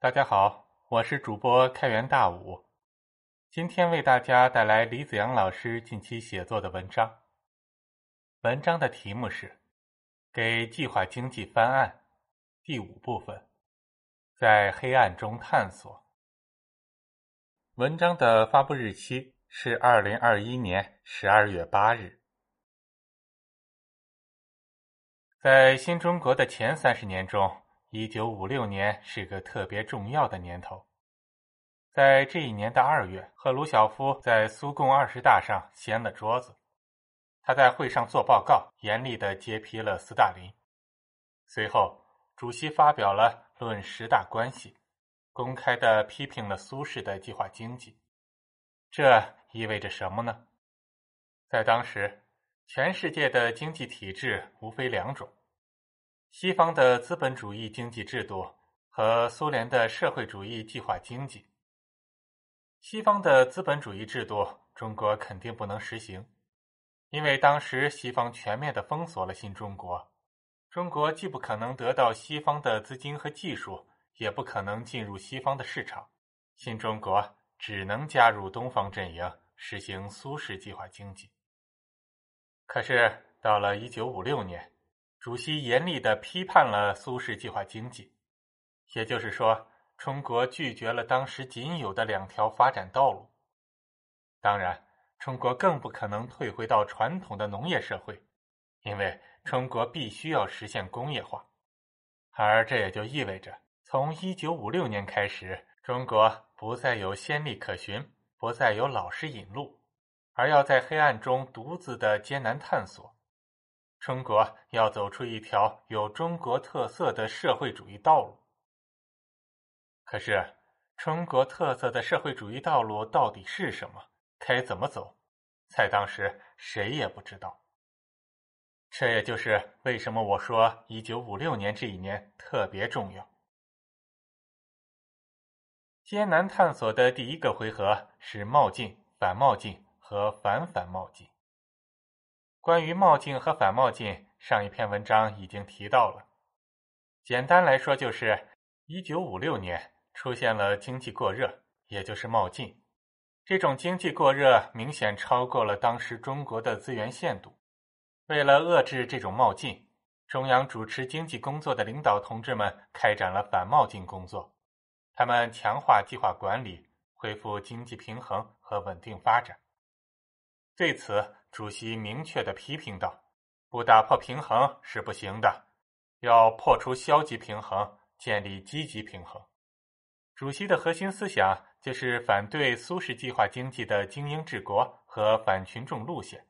大家好，我是主播开元大武，今天为大家带来李子阳老师近期写作的文章。文章的题目是《给计划经济翻案》第五部分，在黑暗中探索。文章的发布日期是二零二一年十二月八日。在新中国的前三十年中，一九五六年是个特别重要的年头。在这一年的二月，赫鲁晓夫在苏共二十大上掀了桌子。他在会上做报告，严厉地揭批了斯大林。随后，主席发表了《论十大关系》，公开地批评了苏式的计划经济。这意味着什么呢？在当时。全世界的经济体制无非两种：西方的资本主义经济制度和苏联的社会主义计划经济。西方的资本主义制度，中国肯定不能实行，因为当时西方全面的封锁了新中国，中国既不可能得到西方的资金和技术，也不可能进入西方的市场，新中国只能加入东方阵营，实行苏式计划经济。可是到了一九五六年，主席严厉的批判了苏式计划经济，也就是说，中国拒绝了当时仅有的两条发展道路。当然，中国更不可能退回到传统的农业社会，因为中国必须要实现工业化，而这也就意味着，从一九五六年开始，中国不再有先例可循，不再有老师引路。而要在黑暗中独自的艰难探索，中国要走出一条有中国特色的社会主义道路。可是，中国特色的社会主义道路到底是什么？该怎么走？在当时，谁也不知道。这也就是为什么我说一九五六年这一年特别重要。艰难探索的第一个回合是冒进、反冒进。和反反冒进。关于冒进和反冒进，上一篇文章已经提到了。简单来说，就是一九五六年出现了经济过热，也就是冒进。这种经济过热明显超过了当时中国的资源限度。为了遏制这种冒进，中央主持经济工作的领导同志们开展了反冒进工作。他们强化计划管理，恢复经济平衡和稳定发展。对此，主席明确的批评道：“不打破平衡是不行的，要破除消极平衡，建立积极平衡。”主席的核心思想就是反对苏式计划经济的精英治国和反群众路线。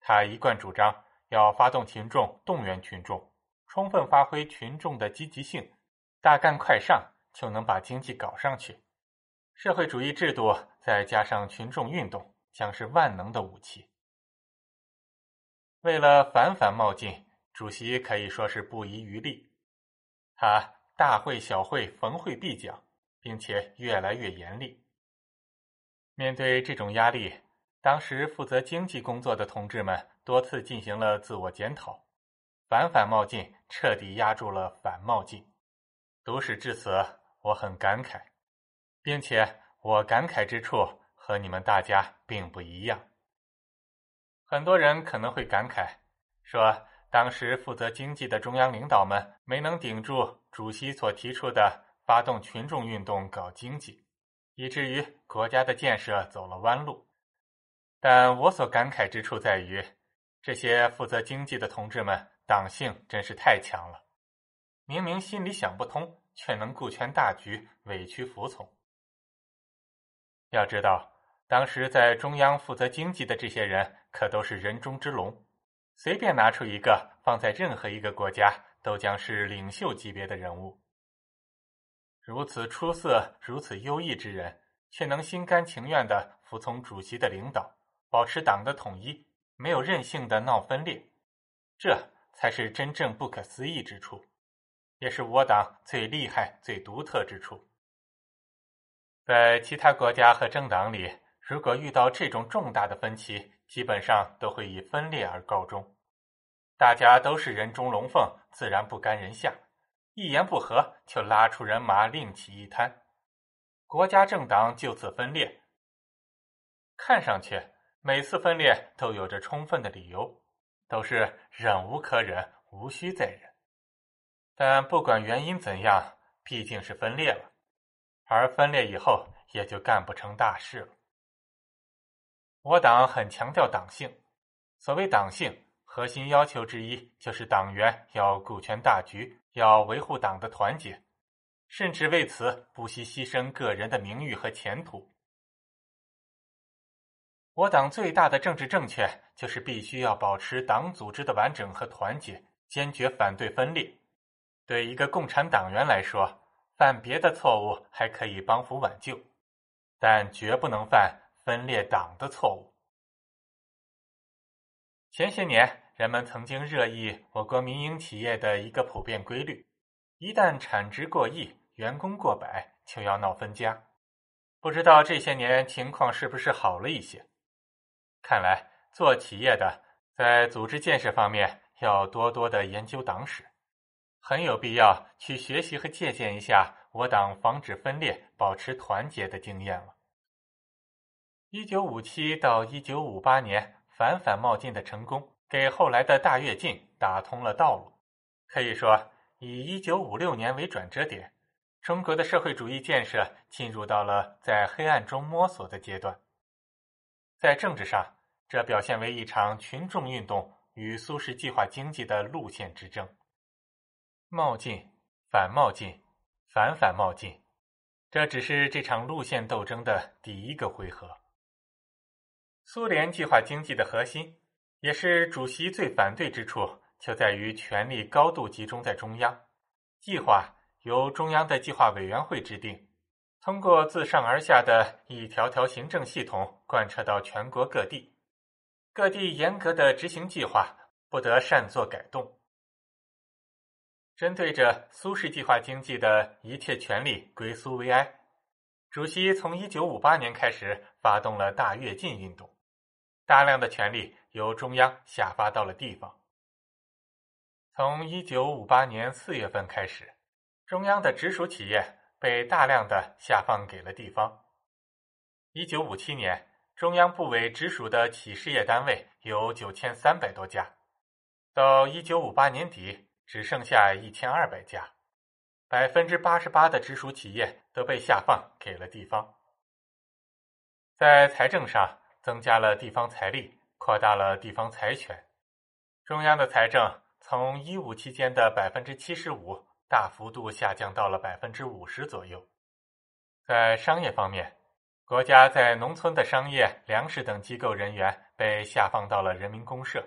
他一贯主张要发动群众，动员群众，充分发挥群众的积极性，大干快上，就能把经济搞上去。社会主义制度再加上群众运动。将是万能的武器。为了反反冒进，主席可以说是不遗余力。他大会小会逢会必讲，并且越来越严厉。面对这种压力，当时负责经济工作的同志们多次进行了自我检讨，反反冒进彻底压住了反冒进。读史至此，我很感慨，并且我感慨之处。和你们大家并不一样。很多人可能会感慨，说当时负责经济的中央领导们没能顶住主席所提出的发动群众运动搞经济，以至于国家的建设走了弯路。但我所感慨之处在于，这些负责经济的同志们党性真是太强了，明明心里想不通，却能顾全大局，委屈服从。要知道。当时在中央负责经济的这些人可都是人中之龙，随便拿出一个放在任何一个国家都将是领袖级别的人物。如此出色、如此优异之人，却能心甘情愿的服从主席的领导，保持党的统一，没有任性的闹分裂，这才是真正不可思议之处，也是我党最厉害、最独特之处。在其他国家和政党里。如果遇到这种重大的分歧，基本上都会以分裂而告终。大家都是人中龙凤，自然不甘人下，一言不合就拉出人马另起一摊，国家政党就此分裂。看上去每次分裂都有着充分的理由，都是忍无可忍，无需再忍。但不管原因怎样，毕竟是分裂了，而分裂以后也就干不成大事了。我党很强调党性，所谓党性。核心要求之一就是党员要顾全大局，要维护党的团结，甚至为此不惜牺牲个人的名誉和前途。我党最大的政治正确就是必须要保持党组织的完整和团结，坚决反对分裂。对一个共产党员来说，犯别的错误还可以帮扶挽救，但绝不能犯分裂党的错误。前些年。人们曾经热议我国民营企业的一个普遍规律：一旦产值过亿、员工过百，就要闹分家。不知道这些年情况是不是好了一些？看来做企业的在组织建设方面要多多的研究党史，很有必要去学习和借鉴一下我党防止分裂、保持团结的经验了。一九五七到一九五八年反反冒进的成功。给后来的大跃进打通了道路，可以说以一九五六年为转折点，中国的社会主义建设进入到了在黑暗中摸索的阶段。在政治上，这表现为一场群众运动与苏式计划经济的路线之争，冒进、反冒进、反反冒进，这只是这场路线斗争的第一个回合。苏联计划经济的核心。也是主席最反对之处，就在于权力高度集中在中央，计划由中央的计划委员会制定，通过自上而下的一条条行政系统贯彻到全国各地，各地严格的执行计划，不得擅作改动。针对着苏式计划经济的一切权力归苏维埃，主席从一九五八年开始发动了大跃进运动，大量的权力。由中央下发到了地方。从一九五八年四月份开始，中央的直属企业被大量的下放给了地方。一九五七年，中央部委直属的企事业单位有九千三百多家，到一九五八年底只剩下一千二百家，百分之八十八的直属企业都被下放给了地方。在财政上增加了地方财力。扩大了地方财权，中央的财政从一五期间的百分之七十五大幅度下降到了百分之五十左右。在商业方面，国家在农村的商业、粮食等机构人员被下放到了人民公社。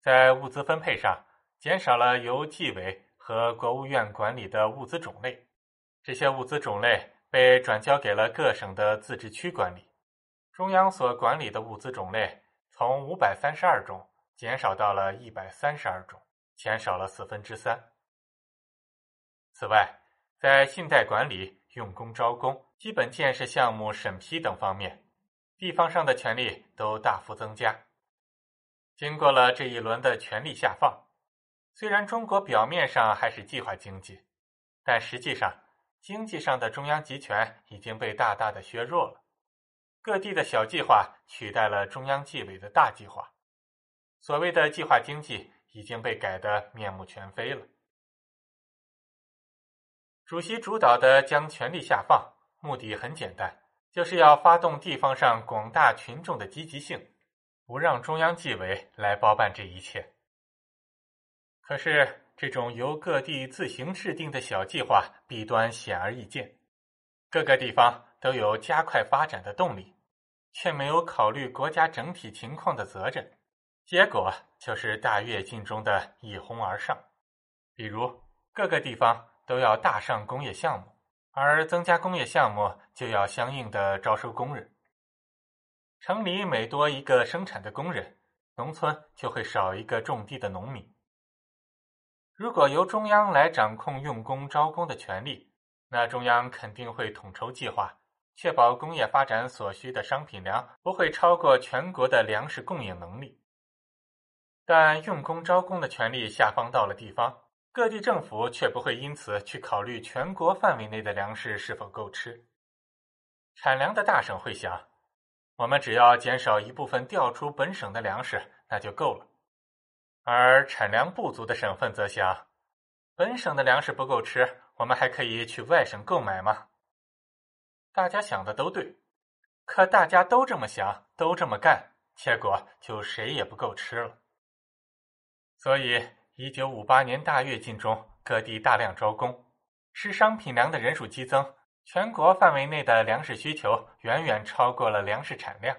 在物资分配上，减少了由纪委和国务院管理的物资种类，这些物资种类被转交给了各省的自治区管理，中央所管理的物资种类。从五百三十二种减少到了一百三十二种，减少了四分之三。此外，在信贷管理、用工招工、基本建设项目审批等方面，地方上的权力都大幅增加。经过了这一轮的权力下放，虽然中国表面上还是计划经济，但实际上经济上的中央集权已经被大大的削弱了。各地的小计划取代了中央纪委的大计划，所谓的计划经济已经被改得面目全非了。主席主导的将权力下放，目的很简单，就是要发动地方上广大群众的积极性，不让中央纪委来包办这一切。可是，这种由各地自行制定的小计划弊端显而易见，各个地方都有加快发展的动力。却没有考虑国家整体情况的责任，结果就是大跃进中的一哄而上。比如各个地方都要大上工业项目，而增加工业项目就要相应的招收工人。城里每多一个生产的工人，农村就会少一个种地的农民。如果由中央来掌控用工招工的权利，那中央肯定会统筹计划。确保工业发展所需的商品粮不会超过全国的粮食供应能力，但用工招工的权利下放到了地方，各地政府却不会因此去考虑全国范围内的粮食是否够吃。产粮的大省会想，我们只要减少一部分调出本省的粮食，那就够了；而产粮不足的省份则想，本省的粮食不够吃，我们还可以去外省购买吗？大家想的都对，可大家都这么想，都这么干。结果就谁也不够吃了，所以一九五八年大跃进中，各地大量招工，吃商品粮的人数激增，全国范围内的粮食需求远远超过了粮食产量。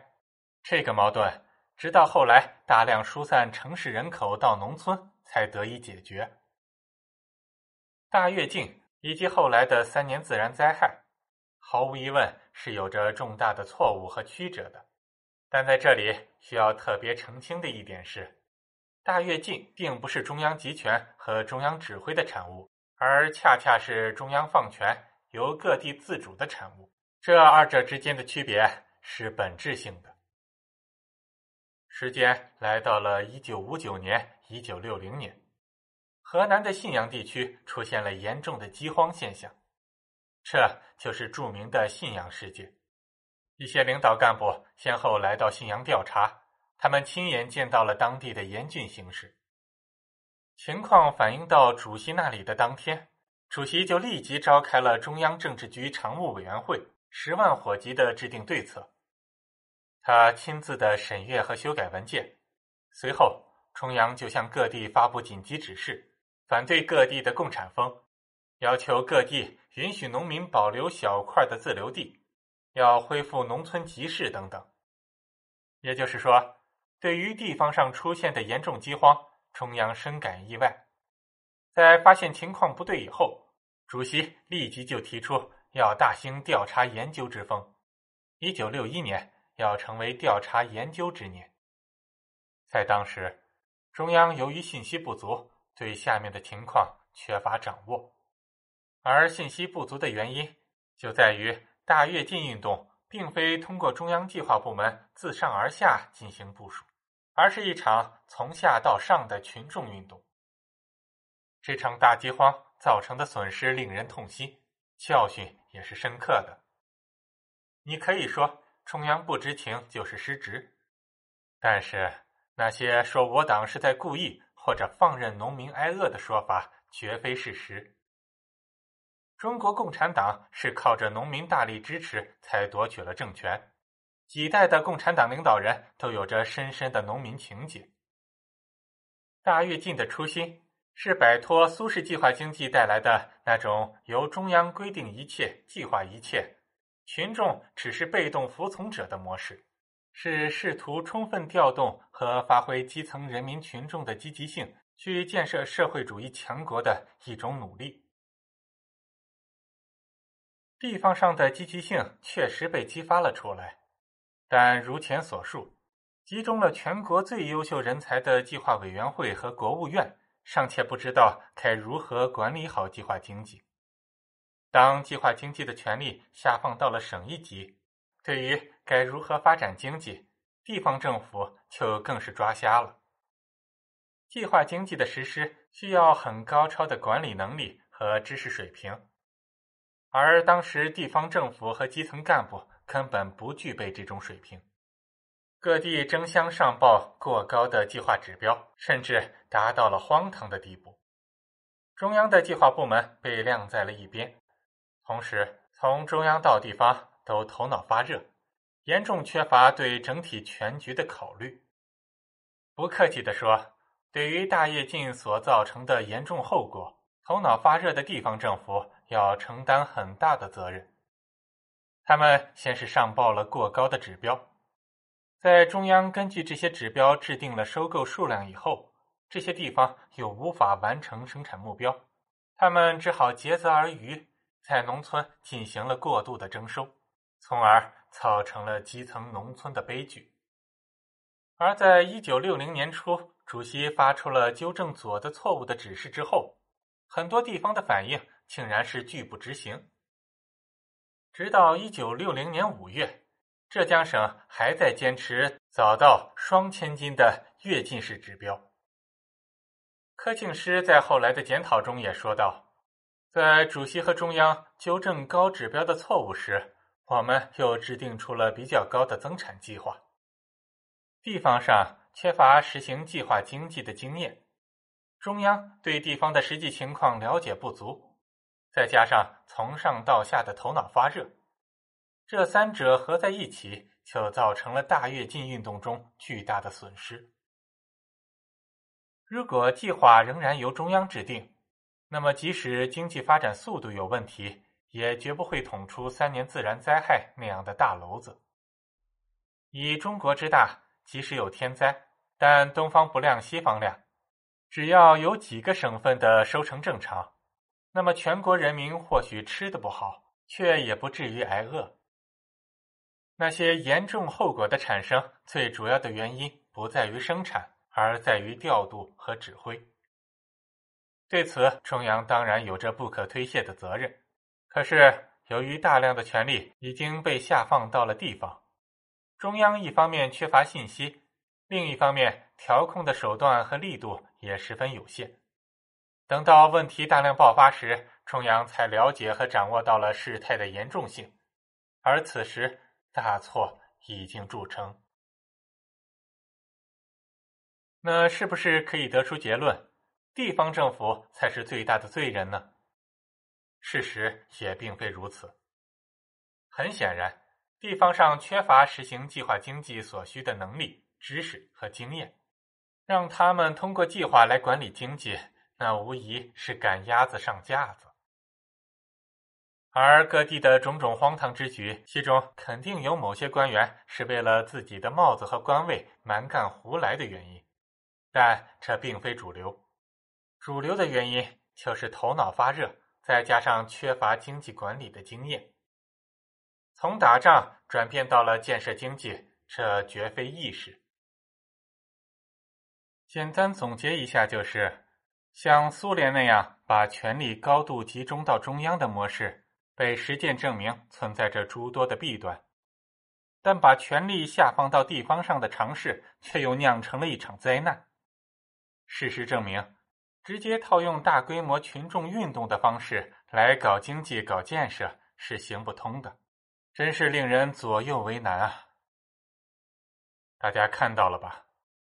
这个矛盾直到后来大量疏散城市人口到农村才得以解决。大跃进以及后来的三年自然灾害，毫无疑问是有着重大的错误和曲折的。但在这里需要特别澄清的一点是，大跃进并不是中央集权和中央指挥的产物，而恰恰是中央放权、由各地自主的产物。这二者之间的区别是本质性的。时间来到了一九五九年、一九六零年，河南的信阳地区出现了严重的饥荒现象，这就是著名的信阳事件。一些领导干部先后来到信阳调查，他们亲眼见到了当地的严峻形势。情况反映到主席那里的当天，主席就立即召开了中央政治局常务委员会，十万火急的制定对策。他亲自的审阅和修改文件，随后中央就向各地发布紧急指示，反对各地的共产风，要求各地允许农民保留小块的自留地。要恢复农村集市等等，也就是说，对于地方上出现的严重饥荒，中央深感意外。在发现情况不对以后，主席立即就提出要大兴调查研究之风。一九六一年要成为调查研究之年。在当时，中央由于信息不足，对下面的情况缺乏掌握，而信息不足的原因就在于。大跃进运动并非通过中央计划部门自上而下进行部署，而是一场从下到上的群众运动。这场大饥荒造成的损失令人痛心，教训也是深刻的。你可以说中央不知情就是失职，但是那些说我党是在故意或者放任农民挨饿的说法绝非事实。中国共产党是靠着农民大力支持才夺取了政权，几代的共产党领导人都有着深深的农民情结。大跃进的初心是摆脱苏式计划经济带来的那种由中央规定一切、计划一切，群众只是被动服从者的模式，是试图充分调动和发挥基层人民群众的积极性，去建设社会主义强国的一种努力。地方上的积极性确实被激发了出来，但如前所述，集中了全国最优秀人才的计划委员会和国务院尚且不知道该如何管理好计划经济。当计划经济的权力下放到了省一级，对于该如何发展经济，地方政府就更是抓瞎了。计划经济的实施需要很高超的管理能力和知识水平。而当时地方政府和基层干部根本不具备这种水平，各地争相上报过高的计划指标，甚至达到了荒唐的地步。中央的计划部门被晾在了一边，同时从中央到地方都头脑发热，严重缺乏对整体全局的考虑。不客气地说，对于大跃进所造成的严重后果，头脑发热的地方政府。要承担很大的责任。他们先是上报了过高的指标，在中央根据这些指标制定了收购数量以后，这些地方又无法完成生产目标，他们只好竭泽而渔，在农村进行了过度的征收，从而造成了基层农村的悲剧。而在一九六零年初，主席发出了纠正左的错误的指示之后，很多地方的反应。竟然是拒不执行。直到一九六零年五月，浙江省还在坚持早到双千斤的跃进式指标。柯庆施在后来的检讨中也说道，在主席和中央纠正高指标的错误时，我们又制定出了比较高的增产计划。地方上缺乏实行计划经济的经验，中央对地方的实际情况了解不足，再加上从上到下的头脑发热，这三者合在一起，就造成了大跃进运动中巨大的损失。如果计划仍然由中央制定，那么即使经济发展速度有问题，也绝不会捅出三年自然灾害那样的大篓子。以中国之大，即使有天灾，但东方不亮西方亮，只要有几个省份的收成正常，那么全国人民或许吃的不好，却也不至于挨饿。那些严重后果的产生，最主要的原因不在于生产。而在于调度和指挥。对此，中央当然有着不可推卸的责任。可是，由于大量的权力已经被下放到了地方，中央一方面缺乏信息，另一方面调控的手段和力度也十分有限。等到问题大量爆发时，中央才了解和掌握到了事态的严重性，而此时大错已经铸成。那是不是可以得出结论，地方政府才是最大的罪人呢？事实也并非如此。很显然，地方上缺乏实行计划经济所需的能力、知识和经验，让他们通过计划来管理经济，那无疑是赶鸭子上架子。而各地的种种荒唐之举，其中肯定有某些官员是为了自己的帽子和官位蛮干胡来的原因。但这并非主流，主流的原因就是头脑发热，再加上缺乏经济管理的经验。从打仗转变到了建设经济，这绝非易事。简单总结一下，就是像苏联那样把权力高度集中到中央的模式，被实践证明存在着诸多的弊端；但把权力下放到地方上的尝试，却又酿成了一场灾难。事实证明，直接套用大规模群众运动的方式来搞经济、搞建设是行不通的，真是令人左右为难啊！大家看到了吧？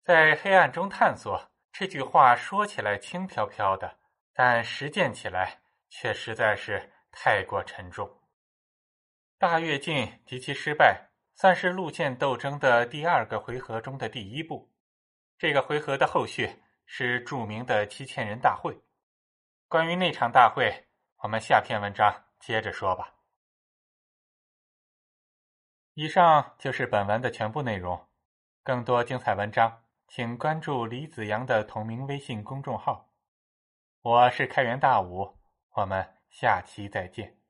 在黑暗中探索这句话说起来轻飘飘的，但实践起来却实在是太过沉重。大跃进及其失败，算是路线斗争的第二个回合中的第一步。这个回合的后续。是著名的七千人大会。关于那场大会，我们下篇文章接着说吧。以上就是本文的全部内容。更多精彩文章，请关注李子阳的同名微信公众号。我是开元大武，我们下期再见。